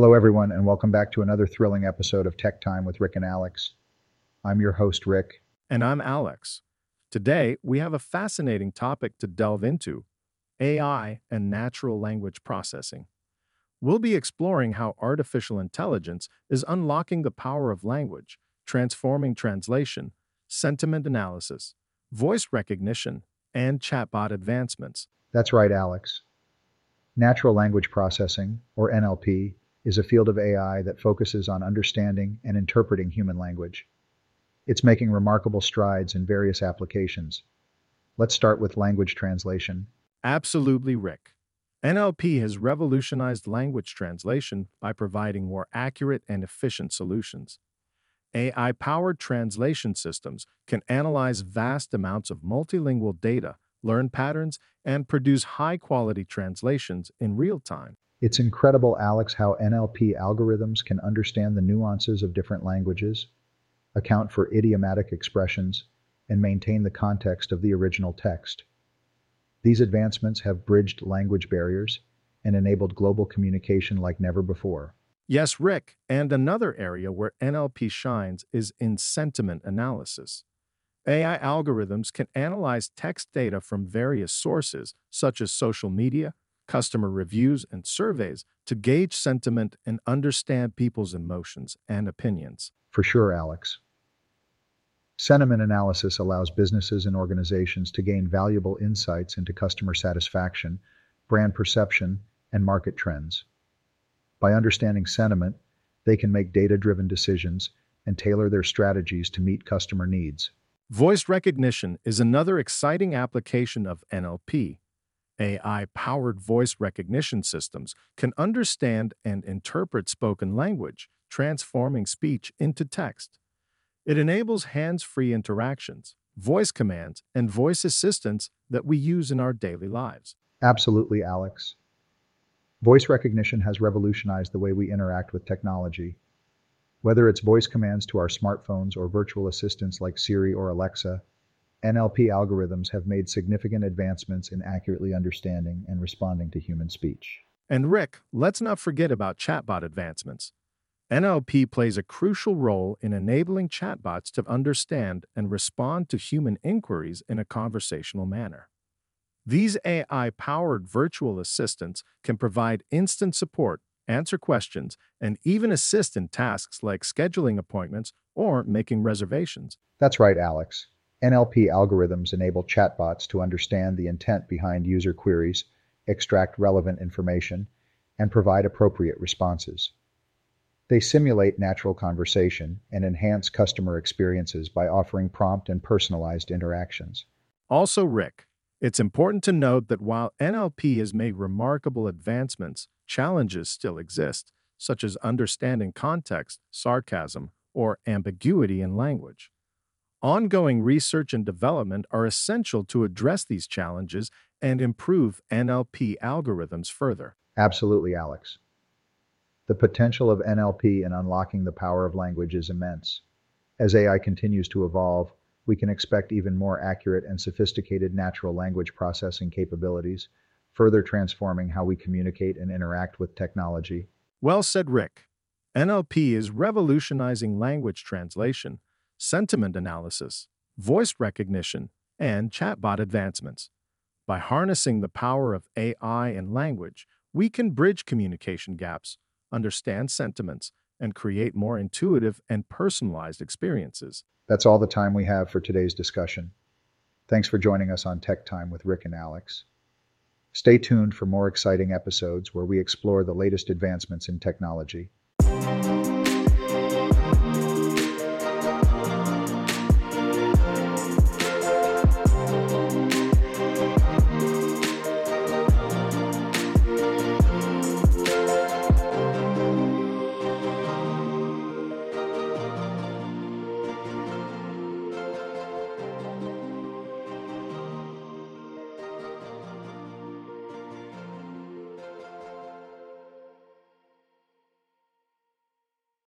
Hello, everyone, and welcome back to another thrilling episode of Tech Time with Rick and Alex. I'm your host, Rick. And I'm Alex. Today, we have a fascinating topic to delve into AI and natural language processing. We'll be exploring how artificial intelligence is unlocking the power of language, transforming translation, sentiment analysis, voice recognition, and chatbot advancements. That's right, Alex. Natural language processing, or NLP, is a field of AI that focuses on understanding and interpreting human language. It's making remarkable strides in various applications. Let's start with language translation. Absolutely, Rick. NLP has revolutionized language translation by providing more accurate and efficient solutions. AI powered translation systems can analyze vast amounts of multilingual data, learn patterns, and produce high quality translations in real time. It's incredible, Alex, how NLP algorithms can understand the nuances of different languages, account for idiomatic expressions, and maintain the context of the original text. These advancements have bridged language barriers and enabled global communication like never before. Yes, Rick, and another area where NLP shines is in sentiment analysis. AI algorithms can analyze text data from various sources, such as social media, customer reviews, and surveys, to gauge sentiment and understand people's emotions and opinions. For sure, Alex. Sentiment analysis allows businesses and organizations to gain valuable insights into customer satisfaction, brand perception, and market trends. By understanding sentiment, they can make data driven decisions and tailor their strategies to meet customer needs. Voice recognition is another exciting application of NLP. AI powered voice recognition systems can understand and interpret spoken language, transforming speech into text. It enables hands free interactions, voice commands, and voice assistants that we use in our daily lives. Absolutely, Alex. Voice recognition has revolutionized the way we interact with technology. Whether it's voice commands to our smartphones or virtual assistants like Siri or Alexa, NLP algorithms have made significant advancements in accurately understanding and responding to human speech. And Rick, let's not forget about chatbot advancements. NLP plays a crucial role in enabling chatbots to understand and respond to human inquiries in a conversational manner. These AI powered virtual assistants can provide instant support, answer questions, and even assist in tasks like scheduling appointments or making reservations. That's right, Alex. NLP algorithms enable chatbots to understand the intent behind user queries, extract relevant information, and provide appropriate responses. They simulate natural conversation and enhance customer experiences by offering prompt and personalized interactions. Also, Rick, it's important to note that while NLP has made remarkable advancements, challenges still exist, such as understanding context, sarcasm, or ambiguity in language. Ongoing research and development are essential to address these challenges and improve NLP algorithms further. Absolutely, Alex. The potential of NLP in unlocking the power of language is immense. As AI continues to evolve, we can expect even more accurate and sophisticated natural language processing capabilities, further transforming how we communicate and interact with technology. Well said, Rick. NLP is revolutionizing language translation, sentiment analysis, voice recognition, and chatbot advancements. By harnessing the power of AI and language, we can bridge communication gaps understand sentiments, and create more intuitive and personalized experiences. That's all the time we have for today's discussion. Thanks for joining us on Tech Time with Rick and Alex. Stay tuned for more exciting episodes where we explore the latest advancements in technology.